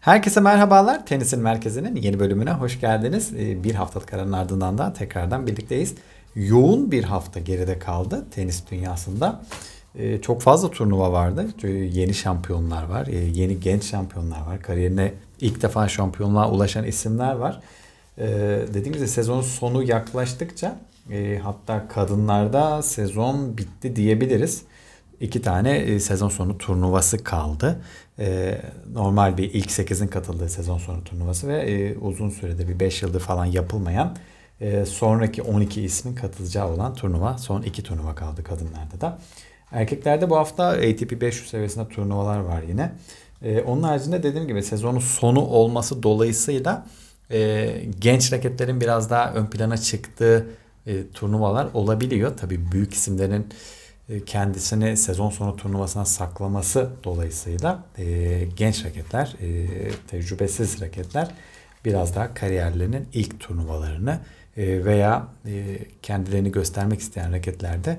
Herkese merhabalar. Tenisin Merkezi'nin yeni bölümüne hoş geldiniz. Ee, bir haftalık aranın ardından da tekrardan birlikteyiz. Yoğun bir hafta geride kaldı tenis dünyasında. Ee, çok fazla turnuva vardı. Yeni şampiyonlar var, ee, yeni genç şampiyonlar var. Kariyerine ilk defa şampiyonluğa ulaşan isimler var. Dediğim gibi sezonun sonu yaklaştıkça e, hatta kadınlarda sezon bitti diyebiliriz iki tane e, sezon sonu turnuvası kaldı. E, normal bir ilk 8'in katıldığı sezon sonu turnuvası ve e, uzun sürede bir 5 yıldır falan yapılmayan sonraki 12 ismin katılacağı olan turnuva. Son iki turnuva kaldı kadınlarda da. Erkeklerde bu hafta ATP 500 seviyesinde turnuvalar var yine. Onun haricinde dediğim gibi sezonun sonu olması dolayısıyla genç raketlerin biraz daha ön plana çıktığı turnuvalar olabiliyor. Tabii büyük isimlerin e, kendisini sezon sonu turnuvasına saklaması dolayısıyla e, genç raketler, e, tecrübesiz raketler biraz daha kariyerlerinin ilk turnuvalarını e, veya e, kendilerini göstermek isteyen raketlerde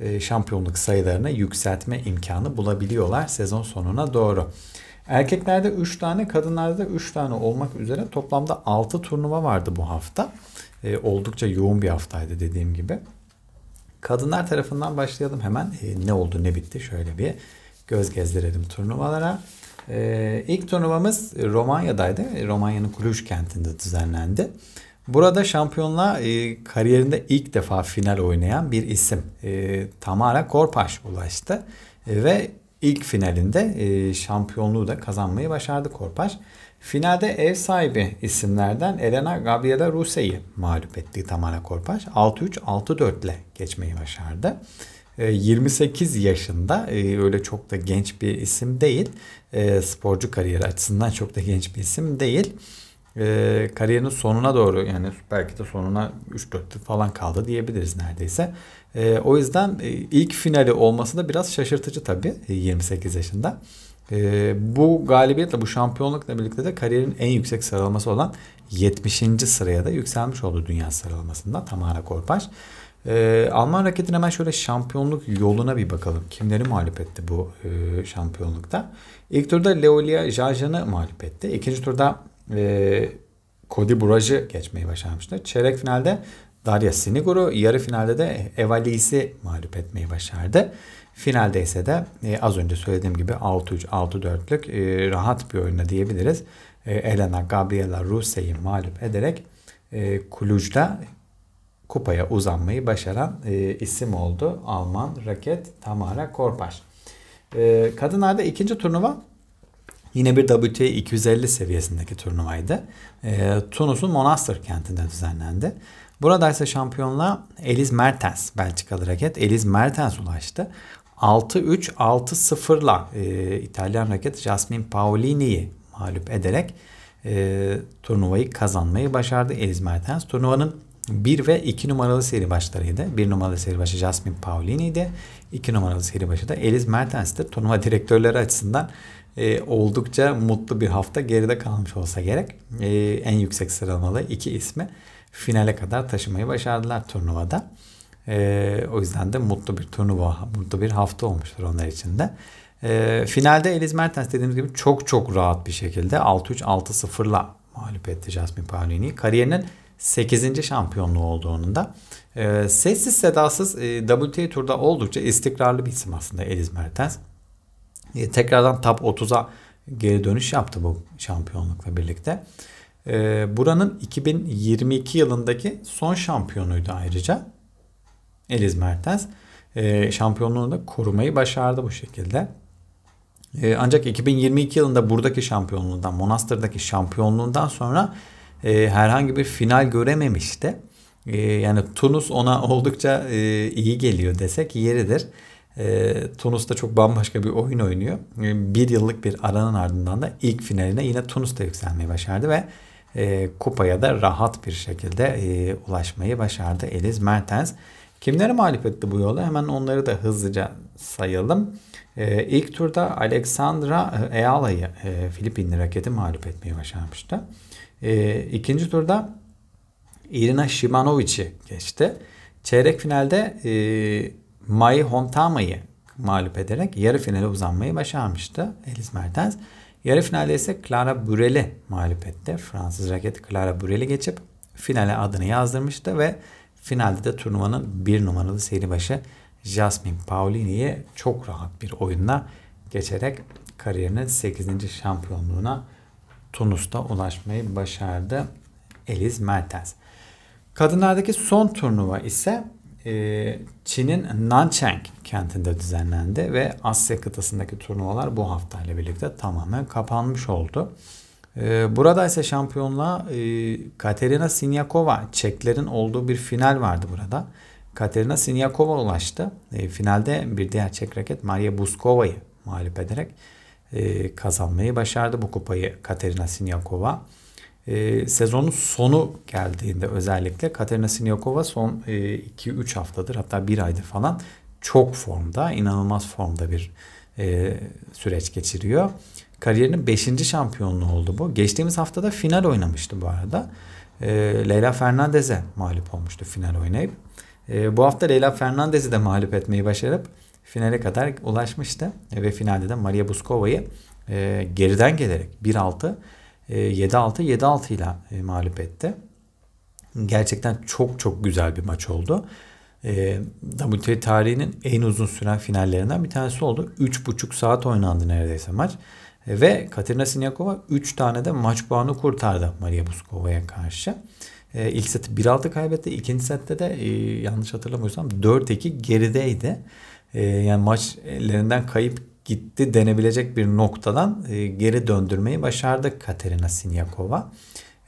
e, şampiyonluk sayılarını yükseltme imkanı bulabiliyorlar sezon sonuna doğru. Erkeklerde 3 tane, kadınlarda 3 tane olmak üzere toplamda 6 turnuva vardı bu hafta. E, oldukça yoğun bir haftaydı dediğim gibi. Kadınlar tarafından başlayalım hemen. E, ne oldu ne bitti şöyle bir göz gezdirelim turnuvalara. E, ilk turnuvamız Romanya'daydı. Romanya'nın Cluj kentinde düzenlendi. Burada şampiyonluğa e, kariyerinde ilk defa final oynayan bir isim e, Tamara Korpaş ulaştı. E, ve ilk finalinde e, şampiyonluğu da kazanmayı başardı Korpaş. Finalde ev sahibi isimlerden Elena Gabriela Ruse'yi mağlup etti Tamara Korpaş. 6-3, 6-4 ile geçmeyi başardı. 28 ee, yaşında e, öyle çok da genç bir isim değil. Ee, sporcu kariyeri açısından çok da genç bir isim değil. Ee, kariyerinin sonuna doğru yani belki de sonuna 3-4 falan kaldı diyebiliriz neredeyse. O yüzden e, ilk finali olması da biraz şaşırtıcı tabii 28 e, yaşında. E, bu galibiyetle bu şampiyonlukla birlikte de kariyerin en yüksek sıralaması olan 70. sıraya da yükselmiş oldu dünya sıralamasında Tamara Korpaş. E, Alman raketin hemen şöyle şampiyonluk yoluna bir bakalım. Kimleri mağlup etti bu e, şampiyonlukta? İlk turda Leolia Jajan'ı mağlup etti. İkinci turda e, Cody Buraj'ı geçmeyi başarmıştı. Çeyrek finalde Darya Sinigur'u, yarı finalde de Eva mağlup etmeyi başardı. Finalde ise de e, az önce söylediğim gibi 6-3, 6-4'lük e, rahat bir oyunda diyebiliriz. E, Elena Gabriela Ruse'yi mağlup ederek e, Kuluj'da kupaya uzanmayı başaran e, isim oldu. Alman raket Tamara Korpaş. E, kadınlarda ikinci turnuva yine bir WTA 250 seviyesindeki turnuvaydı. E, Tunus'un Monastir kentinde düzenlendi. Burada ise şampiyonluğa Eliz Mertens, Belçikalı raket Eliz Mertens ulaştı. 6-3, 6-0'la e, İtalyan raket Jasmine Paolini'yi mağlup ederek e, turnuvayı kazanmayı başardı Eliz Mertens. Turnuvanın 1 ve 2 numaralı seri başlarıydı. 1 numaralı seri başı Jasmine Paolini'ydi. 2 numaralı seri başı da Eliz Mertens'ti. Turnuva direktörleri açısından e, oldukça mutlu bir hafta geride kalmış olsa gerek. E, en yüksek sıralamalı iki ismi finale kadar taşımayı başardılar turnuvada. E, o yüzden de mutlu bir turnuva, mutlu bir hafta olmuştur onlar için de. E, finalde Eliz Mertens dediğimiz gibi çok çok rahat bir şekilde 6-3 6-0'la mağlup etti Jasmine Paolini. Kariyerinin 8. şampiyonluğu olduğunun da e, sessiz sedasız e, WTA turda oldukça istikrarlı bir isim aslında Eliz Mertens. E, tekrardan top 30'a geri dönüş yaptı bu şampiyonlukla birlikte. E, buranın 2022 yılındaki son şampiyonuydu ayrıca. Eliz Mertens e, şampiyonluğunu da korumayı başardı bu şekilde. E, ancak 2022 yılında buradaki şampiyonluğundan, Monastır'daki şampiyonluğundan sonra e, herhangi bir final görememişti. E, yani Tunus ona oldukça e, iyi geliyor desek yeridir. E, Tunus da çok bambaşka bir oyun oynuyor. E, bir yıllık bir aranın ardından da ilk finaline yine Tunus'ta yükselmeyi başardı ve e, kupaya da rahat bir şekilde e, ulaşmayı başardı Eliz Mertens. Kimleri mağlup etti bu yola? Hemen onları da hızlıca sayalım. Ee, ilk turda Alexandra Eala'yı e, Filipinli raketi mağlup etmeyi başarmıştı. Ee, ikinci turda Irina Shimanovic'i geçti. Çeyrek finalde e, Mai Hontama'yı mağlup ederek yarı finale uzanmayı başarmıştı Elis Mertens. Yarı finalde ise Clara Burel'i mağlup etti. Fransız raket Clara Burel'i geçip finale adını yazdırmıştı ve finalde de turnuvanın bir numaralı seri başı Jasmine Paolini'yi çok rahat bir oyunla geçerek kariyerinin 8. şampiyonluğuna Tunus'ta ulaşmayı başardı Eliz Mertens. Kadınlardaki son turnuva ise e, Çin'in Nanchang kentinde düzenlendi ve Asya kıtasındaki turnuvalar bu haftayla birlikte tamamen kapanmış oldu. E, burada ise şampiyonluğa e, Katerina Sinyakova Çeklerin olduğu bir final vardı burada. Katerina Sinyakova ulaştı. Finalde bir diğer Çek raket Maria Buskova'yı mağlup ederek kazanmayı başardı bu kupayı Katerina Sinyakova e, sezonun sonu geldiğinde özellikle Katerina Siniakova son 2-3 e, haftadır hatta bir aydır falan çok formda, inanılmaz formda bir e, süreç geçiriyor. Kariyerinin 5. şampiyonluğu oldu bu. Geçtiğimiz haftada final oynamıştı bu arada. E, Leyla Fernandez'e mağlup olmuştu final oynayıp. E, bu hafta Leyla Fernandez'i de mağlup etmeyi başarıp finale kadar ulaşmıştı. E, ve finalde de Maria Buskova'yı e, geriden gelerek 1-6 7-6 7-6 ile e, mağlup etti. Gerçekten çok çok güzel bir maç oldu. E, WTA tarihinin en uzun süren finallerinden bir tanesi oldu. 3,5 saat oynandı neredeyse maç. E, ve Katerina Siniakova 3 tane de maç puanı kurtardı Maria Buskova'ya karşı. E, ilk seti 1-6 kaybetti. İkinci sette de e, yanlış hatırlamıyorsam 4-2 gerideydi. E, yani maç kayıp gitti denebilecek bir noktadan e, geri döndürmeyi başardı Katerina Sinyakova.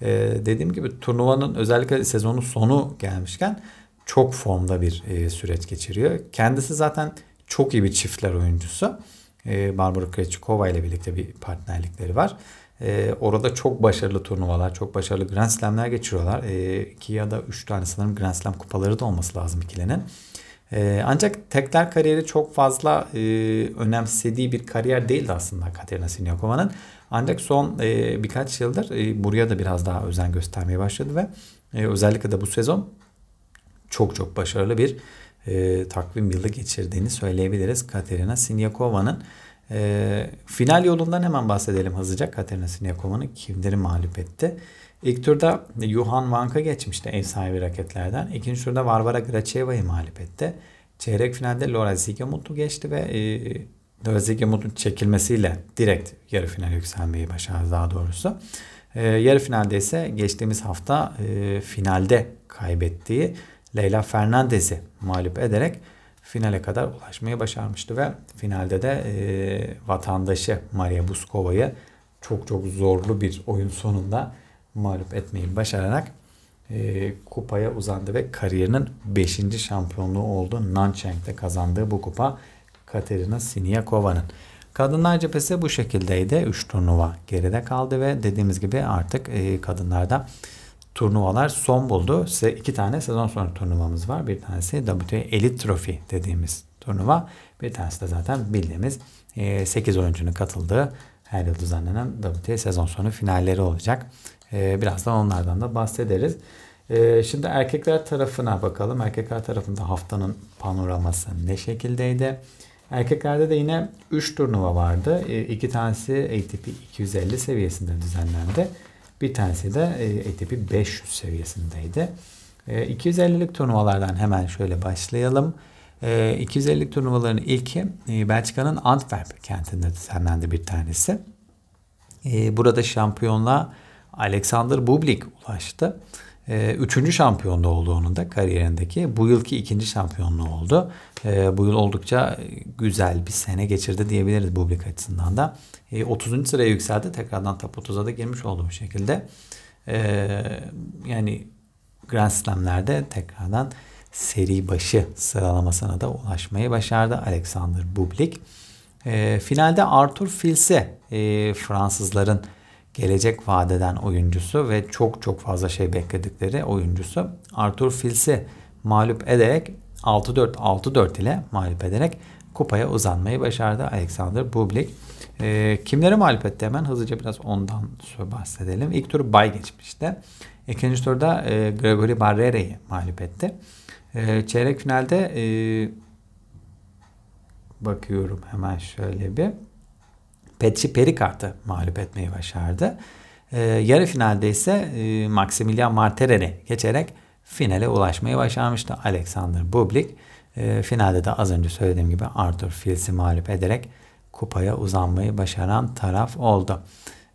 E, dediğim gibi turnuvanın özellikle sezonun sonu gelmişken çok formda bir e, süreç geçiriyor. Kendisi zaten çok iyi bir çiftler oyuncusu. Barbara Krejcikova ile birlikte bir partnerlikleri var. E, orada çok başarılı turnuvalar, çok başarılı Grand Slam'ler geçiriyorlar. E, iki ya da üç tane sanırım Grand Slam kupaları da olması lazım ikilinin. E, ancak tekler kariyeri çok fazla e, önemsediği bir kariyer değildi aslında Katerina Sinyakova'nın. Ancak son e, birkaç yıldır e, buraya da biraz daha özen göstermeye başladı ve e, özellikle de bu sezon çok çok başarılı bir e, takvim yılı geçirdiğini söyleyebiliriz Katerina Sinyakova'nın. E, final yolundan hemen bahsedelim hızlıca. Katerina Sinyakova'nın kimleri mağlup etti? İlk turda Yuhan Wank'a geçmişti ev sahibi raketlerden. İkinci turda Varvara Gracheva'yı mağlup etti. Çeyrek finalde Laura Zigemund'u geçti ve e, Laura Zigemund'un çekilmesiyle direkt yarı finale yükselmeyi başardı daha doğrusu. E, yarı finalde ise geçtiğimiz hafta e, finalde kaybettiği Leyla Fernandez'i mağlup ederek finale kadar ulaşmayı başarmıştı ve finalde de e, vatandaşı Maria Buskova'yı çok çok zorlu bir oyun sonunda mağlup etmeyi başararak e, kupaya uzandı ve kariyerinin 5. şampiyonluğu oldu. Nanchang'de kazandığı bu kupa Katerina Siniakova'nın. Kadınlar cephesi bu şekildeydi. 3 turnuva geride kaldı ve dediğimiz gibi artık e, kadınlarda turnuvalar son buldu. Size iki tane sezon sonu turnuvamız var. Bir tanesi WTA Elite Trophy dediğimiz turnuva. Bir tanesi de zaten bildiğimiz e, 8 oyuncunun katıldığı her yıl düzenlenen WTA sezon sonu finalleri olacak. Ee, birazdan onlardan da bahsederiz. Ee, şimdi erkekler tarafına bakalım. Erkekler tarafında haftanın panoraması ne şekildeydi? Erkeklerde de yine 3 turnuva vardı. E, iki tanesi ATP 250 seviyesinde düzenlendi. Bir tanesi de ATP 500 seviyesindeydi. 250'lik turnuvalardan hemen şöyle başlayalım. 250'lik turnuvaların ilki Belçika'nın Antwerp kentinde düzenlendi bir tanesi. Burada şampiyonluğa Alexander Bublik ulaştı. Ee, üçüncü şampiyonda oldu onun da kariyerindeki. Bu yılki ikinci şampiyonluğu oldu. Ee, bu yıl oldukça güzel bir sene geçirdi diyebiliriz Bublik açısından da. Ee, 30. sıraya yükseldi. Tekrardan top 30'a da girmiş oldu bu şekilde. Ee, yani Grand Slam'lerde tekrardan seri başı sıralamasına da ulaşmayı başardı Alexander Bublik. Ee, finalde Arthur Filse e, Fransızların gelecek vadeden oyuncusu ve çok çok fazla şey bekledikleri oyuncusu Arthur Fils'i mağlup ederek 6-4 6-4 ile mağlup ederek kupaya uzanmayı başardı Alexander Bublik. E, kimleri mağlup etti hemen hızlıca biraz ondan bahsedelim. İlk turu bay geçmişti. İkinci turda e, Gregory Barrera'yı mağlup etti. E, çeyrek finalde e, bakıyorum hemen şöyle bir Petri Perikart'ı mağlup etmeyi başardı. E, yarı finalde ise e, Maximilian Marterer'i geçerek finale ulaşmayı başarmıştı Alexander Bublik. E, finalde de az önce söylediğim gibi Arthur Fils mağlup ederek kupaya uzanmayı başaran taraf oldu.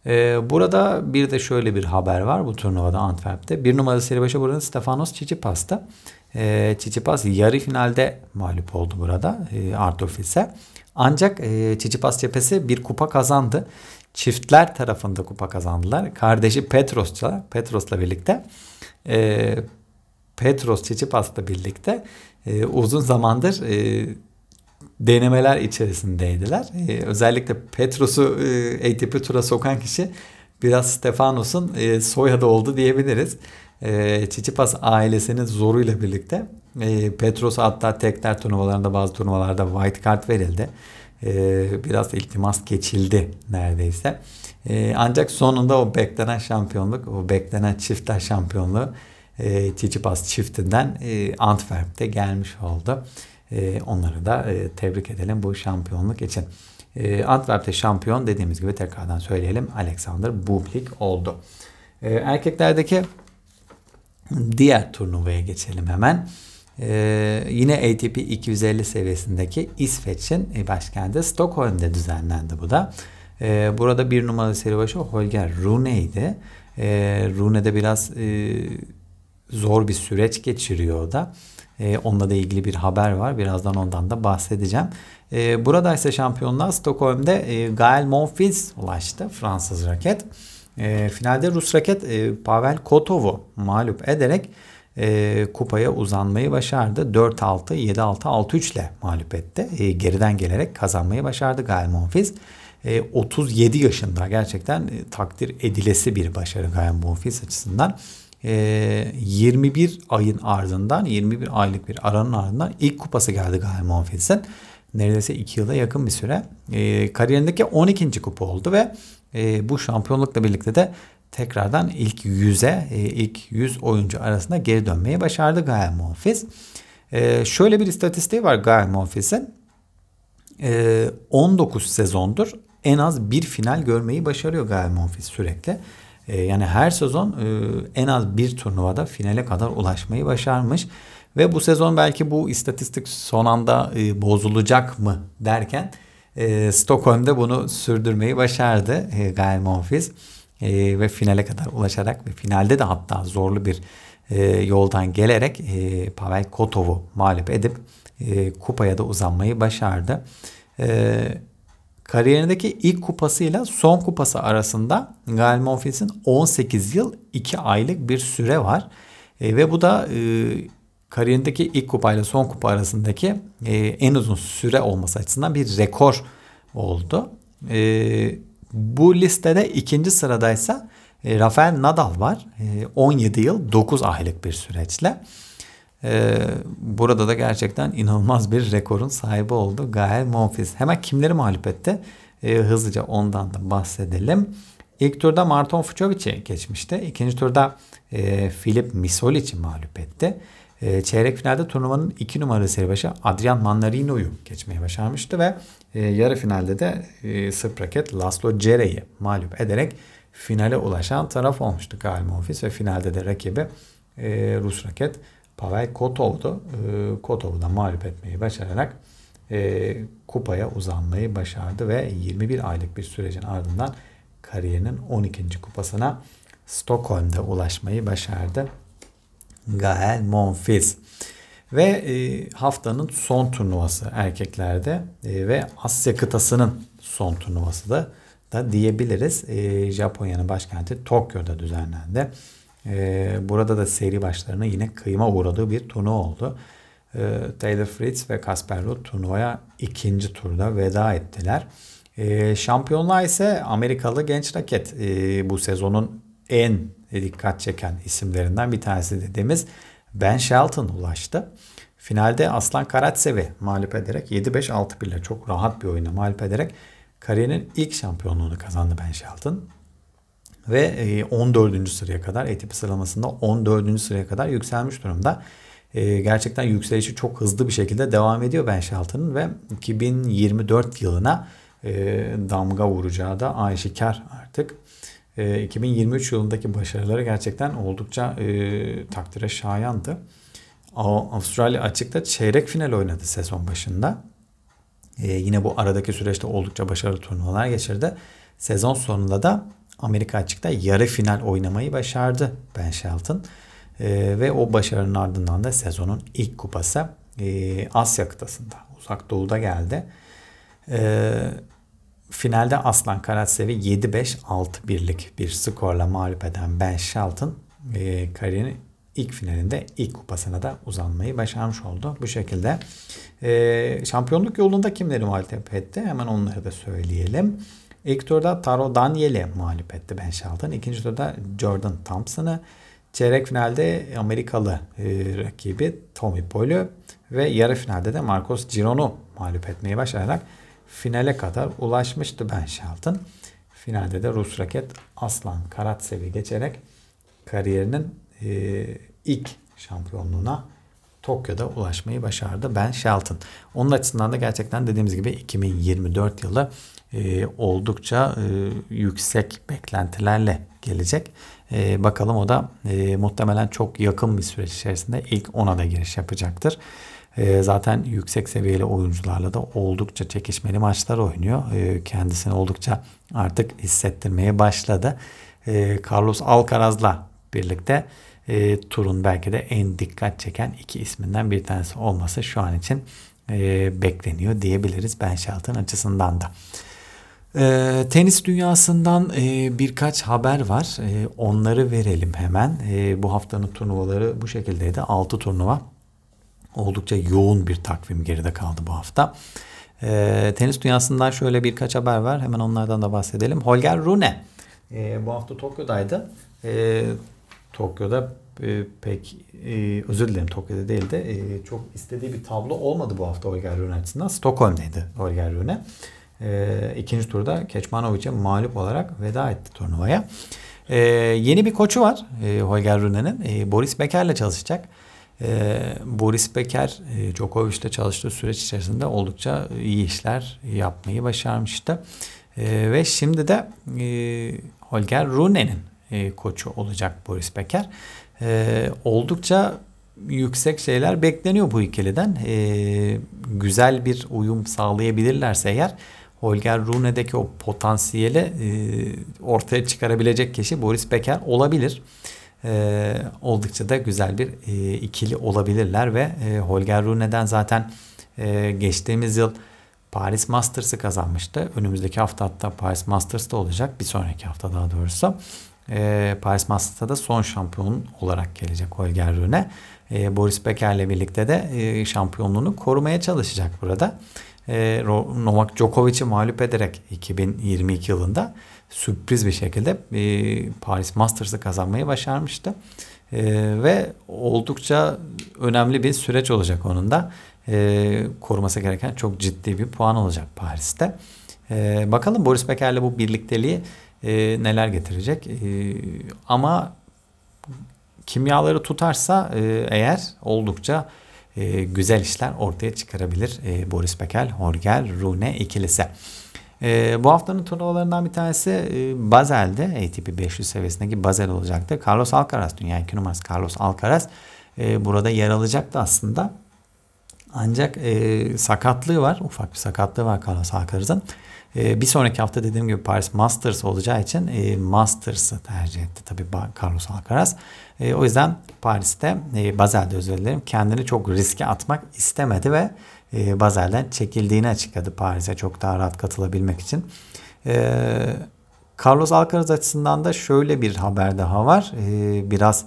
Ee, burada bir de şöyle bir haber var bu turnuvada Antwerp'te. Bir numaralı seri başı burada Stefanos Tsitsipas'ta. Ee, Tsitsipas yarı finalde mağlup oldu burada e, Arthur Fils'e. Ancak e, Tsitsipas cephesi bir kupa kazandı. Çiftler tarafında kupa kazandılar. Kardeşi Petros'la Petros'la birlikte e, Petros Tsitsipas'la birlikte e, uzun zamandır e, denemeler içerisindeydiler. Ee, özellikle Petros'u e, ATP tura sokan kişi biraz Stefanos'un e, soyadı oldu diyebiliriz. E, Çiçipas ailesinin zoruyla birlikte e, Petros'a hatta tekler turnuvalarında bazı turnuvalarda white card verildi. E, biraz iltimas geçildi neredeyse. E, ancak sonunda o beklenen şampiyonluk, o beklenen çiftler şampiyonluğu e, Çiçipas çiftinden e, Antwerp'te gelmiş oldu. E, onları da e, tebrik edelim bu şampiyonluk için. E, Antwerp'te şampiyon dediğimiz gibi tekrardan söyleyelim Alexander Bublik oldu. E, erkeklerdeki diğer turnuvaya geçelim hemen. Ee, yine ATP 250 seviyesindeki İsveç'in başkenti Stockholm'de düzenlendi bu da. Ee, burada bir numaralı seri başı Holger Rune'ydi. Ee, Rune biraz e, zor bir süreç geçiriyor da. E, onunla da ilgili bir haber var. Birazdan ondan da bahsedeceğim. E, burada ise şampiyonluğa Stockholm'de e, Gael Monfils ulaştı. Fransız raket. E, finalde Rus raket e, Pavel Kotov'u mağlup ederek e, kupaya uzanmayı başardı. 4-6, 7-6, 6-3 ile mağlup etti. E, geriden gelerek kazanmayı başardı Gael Monfils. E, 37 yaşında gerçekten e, takdir edilesi bir başarı Gael Monfils açısından. 21 ee, ayın ardından 21 aylık bir aranın ardından ilk kupası geldi Gael Monfils'in. Neredeyse 2 yıla yakın bir süre. E, kariyerindeki 12. kupa oldu ve e, bu şampiyonlukla birlikte de tekrardan ilk 100'e, e, ilk 100 oyuncu arasında geri dönmeyi başardı Gael Monfils. E, şöyle bir istatistiği var Gael Monfils'in. E, 19 sezondur en az bir final görmeyi başarıyor Gael Monfils sürekli. Yani her sezon e, en az bir turnuvada finale kadar ulaşmayı başarmış. Ve bu sezon belki bu istatistik son anda e, bozulacak mı derken e, Stockholm'da bunu sürdürmeyi başardı e, Gael Monfils. E, ve finale kadar ulaşarak ve finalde de hatta zorlu bir e, yoldan gelerek e, Pavel Kotov'u mağlup edip e, kupaya da uzanmayı başardı. E, Kariyerindeki ilk kupasıyla son kupası arasında Gael Monfils'in 18 yıl 2 aylık bir süre var. E, ve bu da e, kariyerindeki ilk kupayla son kupa arasındaki e, en uzun süre olması açısından bir rekor oldu. E, bu listede ikinci sıradaysa e, Rafael Nadal var. E, 17 yıl 9 aylık bir süreçle. Ee, burada da gerçekten inanılmaz bir rekorun sahibi oldu Gael Monfils. Hemen kimleri mağlup etti? Ee, hızlıca ondan da bahsedelim. İlk turda Marton Fucovic'i geçmişti. İkinci turda e, Filip Misolic'i mağlup etti. E, çeyrek finalde turnuvanın iki numaralı seri başı Adrian Mannarino'yu geçmeyi başarmıştı ve e, yarı finalde de e, Sırp raket Laszlo Cere'yi mağlup ederek finale ulaşan taraf olmuştu Gael Monfils ve finalde de rakibi e, Rus raket Pavel Kotov'du. E, Kotov'u da mağlup etmeyi başararak e, kupaya uzanmayı başardı ve 21 aylık bir sürecin ardından kariyerinin 12. kupasına Stockholm'da ulaşmayı başardı. Gael Monfils. Ve e, haftanın son turnuvası erkeklerde e, ve Asya kıtasının son turnuvası da, da diyebiliriz. E, Japonya'nın başkenti Tokyo'da düzenlendi. E, burada da seri başlarına yine kıyma uğradığı bir turnuva oldu. Taylor Fritz ve Kasper Ruud turnuvaya ikinci turda veda ettiler. E, şampiyonluğa ise Amerikalı genç raket bu sezonun en dikkat çeken isimlerinden bir tanesi dediğimiz Ben Shelton ulaştı. Finalde Aslan Karatsev'i mağlup ederek 7-5-6 ile çok rahat bir oyuna mağlup ederek kariyerinin ilk şampiyonluğunu kazandı Ben Shelton. Ve 14. E, sıraya kadar ATP sıralamasında 14. sıraya kadar yükselmiş durumda. E, gerçekten yükselişi çok hızlı bir şekilde devam ediyor Ben Shelton'ın ve 2024 yılına e, damga vuracağı da aşikar artık. E, 2023 yılındaki başarıları gerçekten oldukça e, takdire şayandı. Avustralya açıkta çeyrek final oynadı sezon başında. E, yine bu aradaki süreçte oldukça başarılı turnuvalar geçirdi. Sezon sonunda da Amerika açıkta yarı final oynamayı başardı Ben Shelton. E, ve o başarının ardından da sezonun ilk kupası e, Asya kıtasında, uzak doğuda geldi. E, finalde Aslan Karatsev'i 7-5-6 birlik bir skorla mağlup eden Ben Shelton e, kariyerinin ilk finalinde ilk kupasına da uzanmayı başarmış oldu. Bu şekilde e, şampiyonluk yolunda kimleri mağlup etti? Hemen onları da söyleyelim. İlk turda Taro Daniel'i mağlup etti Ben Shelton. İkinci turda Jordan Thompson'ı. Çeyrek finalde Amerikalı e, rakibi Tommy Paul'u ve yarı finalde de Marcos Giron'u mağlup etmeyi başararak finale kadar ulaşmıştı Ben Shelton. Finalde de Rus raket Aslan Karatsev'i geçerek kariyerinin e, ilk şampiyonluğuna Tokyo'da ulaşmayı başardı Ben Shelton. Onun açısından da gerçekten dediğimiz gibi 2024 yılı e, oldukça e, yüksek beklentilerle gelecek. E, bakalım o da e, muhtemelen çok yakın bir süreç içerisinde ilk ona da giriş yapacaktır. E, zaten yüksek seviyeli oyuncularla da oldukça çekişmeli maçlar oynuyor. E, kendisini oldukça artık hissettirmeye başladı. E, Carlos Alcaraz'la birlikte e, turun belki de en dikkat çeken iki isminden bir tanesi olması şu an için e, bekleniyor diyebiliriz Ben Shelton açısından da. Tenis dünyasından e, birkaç haber var. Onları verelim hemen. Bu haftanın turnuvaları bu şekildeydi. 6 turnuva. Oldukça yoğun bir takvim geride kaldı bu hafta. E, tenis dünyasından şöyle birkaç haber var. Hemen onlardan da bahsedelim. Holger Rune e, bu hafta Tokyo'daydı. E, Tokyo'da e, pek e, özür dilerim Tokyo'da değil de e, çok istediği bir tablo olmadı bu hafta Holger Rune açısından. Stockholm'daydı Holger Rune. E, ikinci turda Keçmanovic'e mağlup olarak veda etti turnuvaya. E, yeni bir koçu var e, Holger Rune'nin. E, Boris Beker'le çalışacak. E, Boris Becker e, Djokovic'le çalıştığı süreç içerisinde oldukça iyi işler yapmayı başarmıştı. E, ve şimdi de e, Holger Rune'nin e, koçu olacak Boris Becker. E, oldukça yüksek şeyler bekleniyor bu ikiliden. Güzel bir uyum sağlayabilirlerse eğer Holger Rune'deki o potansiyeli ortaya çıkarabilecek kişi Boris Becker olabilir. E, oldukça da güzel bir e, ikili olabilirler ve e, Holger Rune'den zaten e, geçtiğimiz yıl Paris Masters'ı kazanmıştı. Önümüzdeki hafta hatta Paris Masters'ta olacak. Bir sonraki hafta daha doğrusu. E, Paris Masters'ta da son şampiyon olarak gelecek Holger Rune. E, Boris Becker'le birlikte de e, şampiyonluğunu korumaya çalışacak burada e, Novak Djokovic'i mağlup ederek 2022 yılında sürpriz bir şekilde e, Paris Masters'ı kazanmayı başarmıştı. E, ve oldukça önemli bir süreç olacak onun da. E, koruması gereken çok ciddi bir puan olacak Paris'te. E, bakalım Boris Becker'le bu birlikteliği e, neler getirecek. E, ama kimyaları tutarsa e, eğer oldukça e, güzel işler ortaya çıkarabilir e, Boris Bekel, Holger Rune ikilisi. E, bu haftanın turnuvalarından bir tanesi e, Basel'de ATP 500 seviyesindeki Basel olacaktı. Carlos Alcaraz, dünya 2 numarası Carlos Alcaraz e, burada yer alacaktı aslında. Ancak e, sakatlığı var. Ufak bir sakatlığı var Carlos Alcaraz'ın. E, bir sonraki hafta dediğim gibi Paris Masters olacağı için e, Masters'ı tercih etti tabii Carlos Alcaraz. E, o yüzden Paris'te e, Basel'de özür dilerim kendini çok riske atmak istemedi ve e, Basel'den çekildiğini açıkladı Paris'e çok daha rahat katılabilmek için. E, Carlos Alcaraz açısından da şöyle bir haber daha var. E, biraz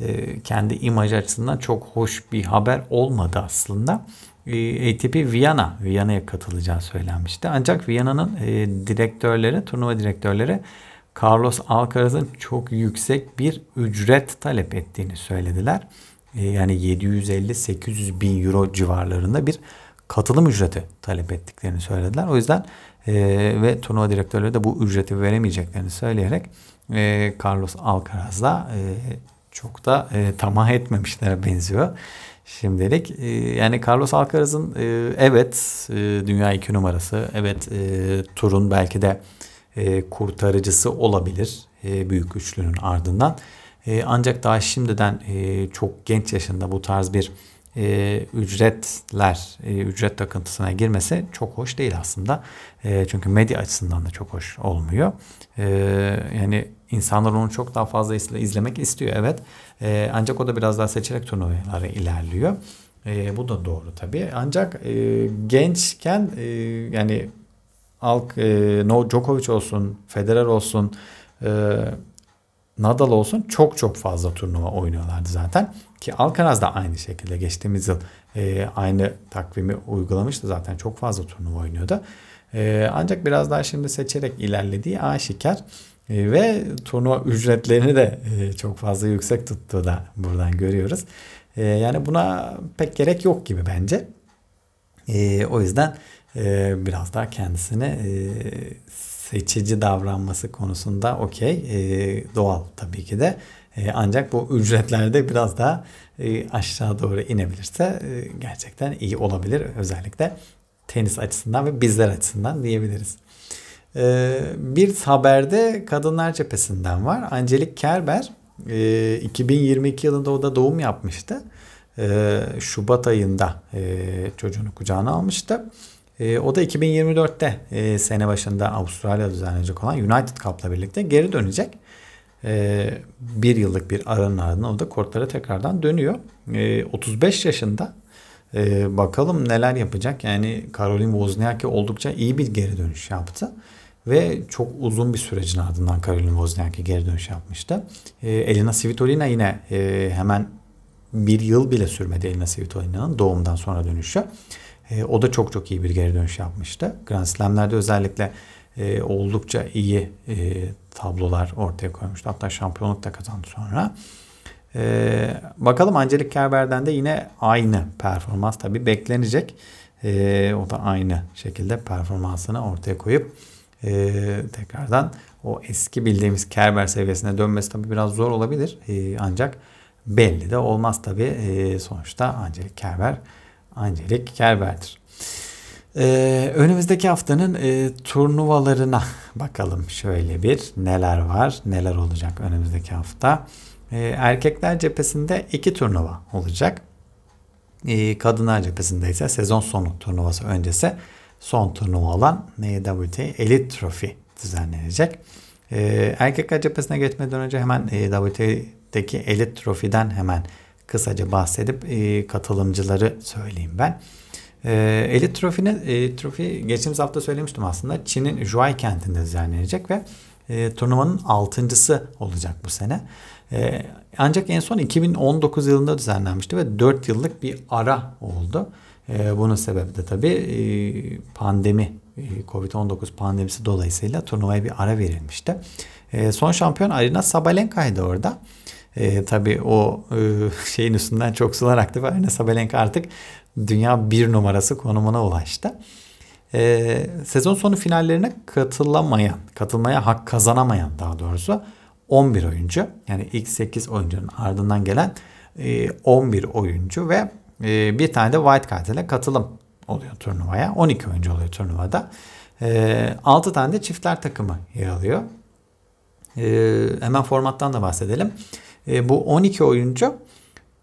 e, kendi imaj açısından çok hoş bir haber olmadı aslında. ATP Viyana, Viyana'ya katılacağı söylenmişti. Ancak Viyana'nın direktörleri, turnuva direktörleri Carlos Alcaraz'ın çok yüksek bir ücret talep ettiğini söylediler. E, yani 750-800 bin euro civarlarında bir katılım ücreti talep ettiklerini söylediler. O yüzden e, ve turnuva direktörleri de bu ücreti veremeyeceklerini söyleyerek e, Carlos Alcaraz'la e, çok da e, tamah etmemişlere benziyor. şimdilik. E, yani Carlos Alcaraz'ın e, evet e, dünya iki numarası. Evet e, turun belki de e, kurtarıcısı olabilir. E, büyük üçlünün ardından. E, ancak daha şimdiden e, çok genç yaşında bu tarz bir e, ücretler, e, ücret takıntısına girmesi çok hoş değil aslında. E, çünkü medya açısından da çok hoş olmuyor. E, yani insanlar onu çok daha fazla izlemek istiyor evet. E, ancak o da biraz daha seçerek turnuvalara ilerliyor. E, bu da doğru tabii. Ancak e, gençken e, yani Alk, e, Djokovic olsun, Federer olsun, e, Nadal olsun çok çok fazla turnuva oynuyorlardı zaten. Ki Alcaraz da aynı şekilde geçtiğimiz yıl e, aynı takvimi uygulamıştı zaten. Çok fazla turnuva oynuyordu. E, ancak biraz daha şimdi seçerek ilerlediği aşikar. E, ve turnuva ücretlerini de e, çok fazla yüksek tuttuğu da buradan görüyoruz. E, yani buna pek gerek yok gibi bence. E, o yüzden e, biraz daha kendisine e, seçici davranması konusunda okey. E, doğal tabii ki de. E, ancak bu ücretlerde biraz daha e, aşağı doğru inebilirse e, gerçekten iyi olabilir. Özellikle tenis açısından ve bizler açısından diyebiliriz. E, bir haberde kadınlar cephesinden var. Angelik Kerber e, 2022 yılında o da doğum yapmıştı. E, Şubat ayında e, çocuğunu kucağına almıştı. E, o da 2024'te e, sene başında Avustralya düzenlenecek olan United Cup'la birlikte geri dönecek. E, bir yıllık bir aranın ardından o da kortlara tekrardan dönüyor. E, 35 yaşında. E, bakalım neler yapacak. Yani Caroline Wozniacki oldukça iyi bir geri dönüş yaptı. Ve çok uzun bir sürecin ardından Caroline Wozniacki geri dönüş yapmıştı. E, Elina Svitolina yine e, hemen bir yıl bile sürmedi Elina Svitolina'nın doğumdan sonra dönüşü. E, o da çok çok iyi bir geri dönüş yapmıştı. Grand Slam'lerde özellikle e, oldukça iyi e, tablolar ortaya koymuştu. Hatta şampiyonluk da kazandı sonra. E, bakalım Angelik Kerber'den de yine aynı performans tabii beklenecek. E, o da aynı şekilde performansını ortaya koyup e, tekrardan o eski bildiğimiz Kerber seviyesine dönmesi tabii biraz zor olabilir. E, ancak belli de olmaz tabii. E, sonuçta Angelik Kerber Angelik Kerber'dir. Ee, önümüzdeki haftanın e, turnuvalarına bakalım şöyle bir neler var neler olacak önümüzdeki hafta. E, erkekler cephesinde iki turnuva olacak. E, kadınlar cephesinde ise sezon sonu turnuvası öncesi son turnuva olan WTA Elite Trophy düzenlenecek. E, erkekler cephesine geçmeden önce hemen e, WTA'deki Elite Trophy'den hemen kısaca bahsedip e, katılımcıları söyleyeyim ben. E, Elite Trophy'nin e, geçtiğimiz hafta söylemiştim aslında. Çin'in Zhuai kentinde düzenlenecek ve e, turnuvanın altıncısı olacak bu sene. E, ancak en son 2019 yılında düzenlenmişti ve 4 yıllık bir ara oldu. E, bunun sebebi de tabii e, pandemi, e, Covid-19 pandemisi dolayısıyla turnuvaya bir ara verilmişti. E, son şampiyon Arina Sabalenka'ydı orada. E, tabii o e, şeyin üstünden çok sular aktı ve Arina Sabalenka artık dünya bir numarası konumuna ulaştı. E, sezon sonu finallerine katılamayan, katılmaya hak kazanamayan daha doğrusu 11 oyuncu yani ilk 8 oyuncunun ardından gelen e, 11 oyuncu ve e, bir tane de white card ile katılım oluyor turnuvaya. 12 oyuncu oluyor turnuvada. E, 6 tane de çiftler takımı yer alıyor. E, hemen formattan da bahsedelim. E, bu 12 oyuncu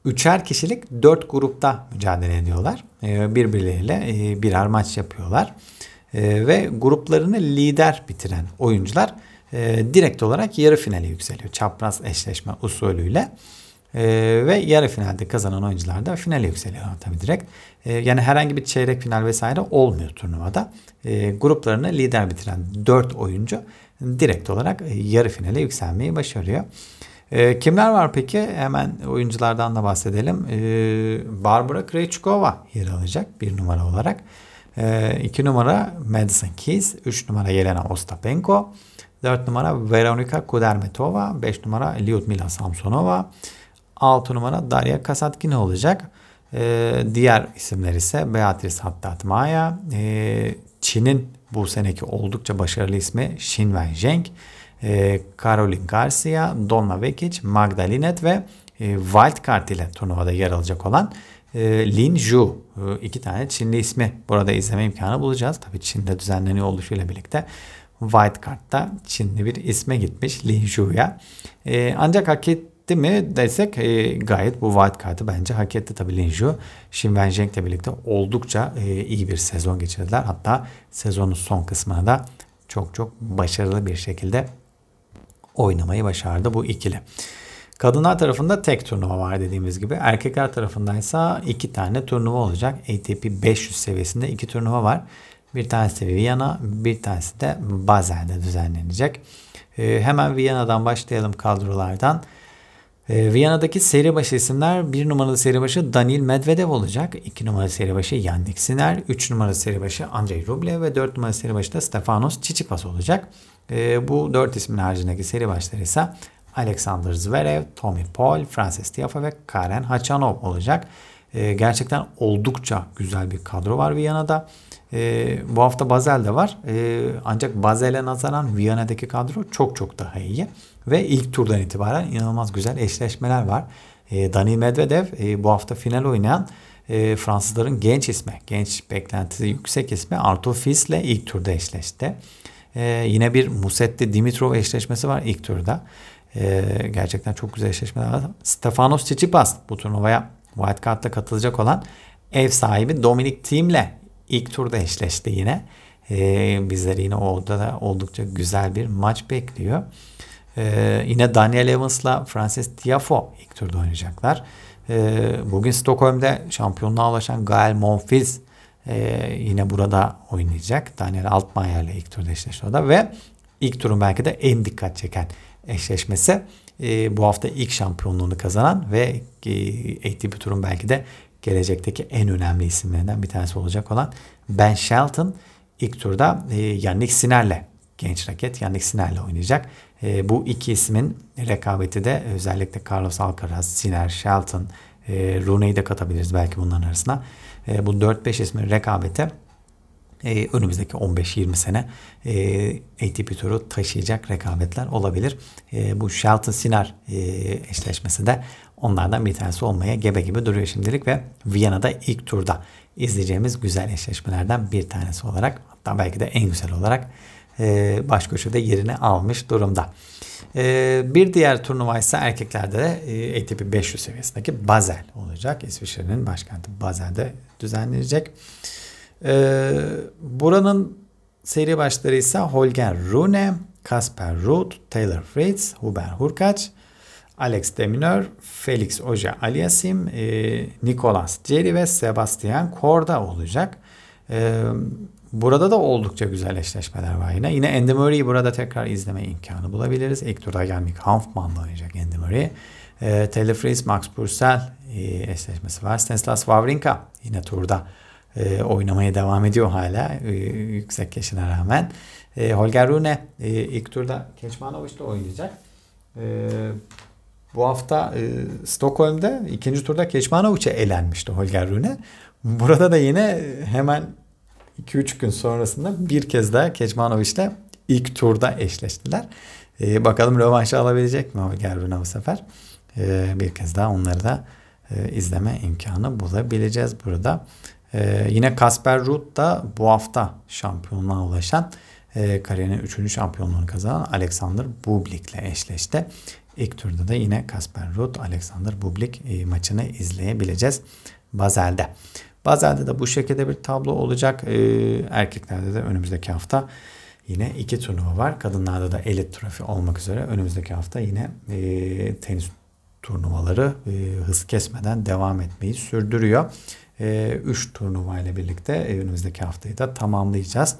üçer kişilik 4 grupta mücadele ediyorlar. E, birbirleriyle e, birer maç yapıyorlar. E, ve gruplarını lider bitiren oyuncular e, direkt olarak yarı finale yükseliyor. Çapraz eşleşme usulüyle. E, ve yarı finalde kazanan oyuncular da finale yükseliyor tabii direkt. E, yani herhangi bir çeyrek final vesaire olmuyor turnuvada. E, gruplarını lider bitiren 4 oyuncu direkt olarak e, yarı finale yükselmeyi başarıyor. E, kimler var peki? Hemen oyunculardan da bahsedelim. E, Barbara Krejcikova yer alacak bir numara olarak. E, iki numara Madison Keys. Üç numara Yelena Ostapenko. Dört numara Veronika Kudermetova. Beş numara Lyudmila Samsonova. Altı numara Daria Kasatkina olacak. E, diğer isimler ise Beatrice Hattatmaya. E, Çin'in bu seneki oldukça başarılı ismi Xin Wenzheng e, Caroline Garcia, Donna Vekic, Magdalinet ve e, Wildcard ile turnuvada yer alacak olan e, Lin Zhu. E, iki tane Çinli ismi burada izleme imkanı bulacağız. Tabii Çin'de düzenleniyor oluşuyla birlikte White Card'da Çinli bir isme gitmiş Lin Zhu'ya. E, ancak hak etti mi desek e, gayet bu White Card'ı bence hak etti tabii Lin Zhu. Xin Wenjing ile birlikte oldukça e, iyi bir sezon geçirdiler. Hatta sezonun son kısmına da çok çok başarılı bir şekilde oynamayı başardı bu ikili. Kadınlar tarafında tek turnuva var dediğimiz gibi. Erkekler tarafındaysa iki tane turnuva olacak. ATP 500 seviyesinde iki turnuva var. Bir tanesi Viyana, bir tanesi de Basel'de düzenlenecek. Ee, hemen Viyana'dan başlayalım kadrolardan. Ee, Viyana'daki seri başı isimler bir numaralı seri başı Daniil Medvedev olacak. iki numaralı seri başı Yannick Sinner. Üç numaralı seri başı Andrei Rublev ve dört numaralı seri başı da Stefanos Tsitsipas olacak. Ee, bu dört ismin haricindeki seri başları ise Alexander Zverev, Tommy Paul, Francis Tiafoe ve Karen Hachanov olacak. Ee, gerçekten oldukça güzel bir kadro var Viyana'da. Ee, bu hafta Basel'de var. Ee, ancak Basel'e nazaran Viyana'daki kadro çok çok daha iyi. Ve ilk turdan itibaren inanılmaz güzel eşleşmeler var. Ee, Dani Medvedev e, bu hafta final oynayan e, Fransızların genç ismi, genç beklentisi yüksek ismi Arthur Fils ile ilk turda eşleşti. Ee, yine bir Musetti Dimitrov eşleşmesi var ilk turda. Ee, gerçekten çok güzel eşleşmeler var. Stefanos Tsitsipas bu turnuvaya White Card'la katılacak olan ev sahibi Dominic Thiem ile ilk turda eşleşti yine. Ee, bizleri yine orada da oldukça güzel bir maç bekliyor. Ee, yine Daniel Evans'la Francis Tiafoe ilk turda oynayacaklar. Ee, bugün Stockholm'de şampiyonluğa ulaşan Gael Monfils e, yine burada oynayacak. Daniel Altmaier ile ilk turda da ve ilk turun belki de en dikkat çeken eşleşmesi e, bu hafta ilk şampiyonluğunu kazanan ve e, ATP turun belki de gelecekteki en önemli isimlerinden bir tanesi olacak olan Ben Shelton ilk turda e, Yannick Sinner'le genç raket Yannick Sinner'le oynayacak. E, bu iki ismin rekabeti de özellikle Carlos Alcaraz, Sinner, Shelton, e, Rooney'i de katabiliriz belki bunların arasına. E, bu 4-5 ismin rekabeti e, önümüzdeki 15-20 sene e, ATP turu taşıyacak rekabetler olabilir. E, bu Shelton Sinner e, eşleşmesi de onlardan bir tanesi olmaya gebe gibi duruyor şimdilik ve Viyana'da ilk turda izleyeceğimiz güzel eşleşmelerden bir tanesi olarak hatta belki de en güzel olarak e, baş köşede yerini almış durumda. E, bir diğer turnuva ise erkeklerde de e, ATP 500 seviyesindeki Basel olacak. İsviçre'nin başkenti Basel'de düzenlenecek. Buranın seri başları ise Holger Rune, Kasper Ruud, Taylor Fritz, Hubert Hurkacz, Alex Demineur, Felix Oja Aliasim, Nicolas Ceri ve Sebastian Korda olacak. E, burada da oldukça güzel eşleşmeler var yine. Yine Andy Murray'i burada tekrar izleme imkanı bulabiliriz. İlk turda Yannick Hanfmann'la oynayacak Andy Murray. E, Taylor Fritz, Max Purcell e, eşleşmesi var. Stanislas Wawrinka yine turda e, oynamaya devam ediyor hala e, yüksek yaşına rağmen. E, Holger Rune e, ilk turda Keçmanovic'le oynayacak. E, bu hafta e, Stockholm'da ikinci turda Keçmanovic'e elenmişti Holger Rune. Burada da yine hemen 2-3 gün sonrasında bir kez daha Keçmanovic'le ilk turda eşleştiler. E, bakalım rövanşı alabilecek mi Holger Rune bu sefer? E, bir kez daha onları da e, izleme imkanı bulabileceğiz burada. Ee, yine Kasper Ruud da bu hafta şampiyonluğa ulaşan e, kariyerinin 3. şampiyonluğunu kazanan Alexander Bublik ile eşleşti. İlk turda da yine Kasper Ruud, Alexander Bublik e, maçını izleyebileceğiz Bazel'de. Bazel'de de bu şekilde bir tablo olacak. E, erkeklerde de önümüzdeki hafta yine iki turnuva var. Kadınlarda da elit trofi olmak üzere önümüzdeki hafta yine e, tenis turnuvaları e, hız kesmeden devam etmeyi sürdürüyor. 3 e, turnuva ile birlikte önümüzdeki haftayı da tamamlayacağız.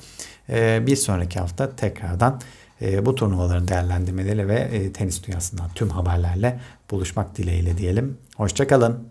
E, bir sonraki hafta tekrardan e, bu turnuvaların değerlendirmeleri ve tenis dünyasından tüm haberlerle buluşmak dileğiyle diyelim. Hoşçakalın.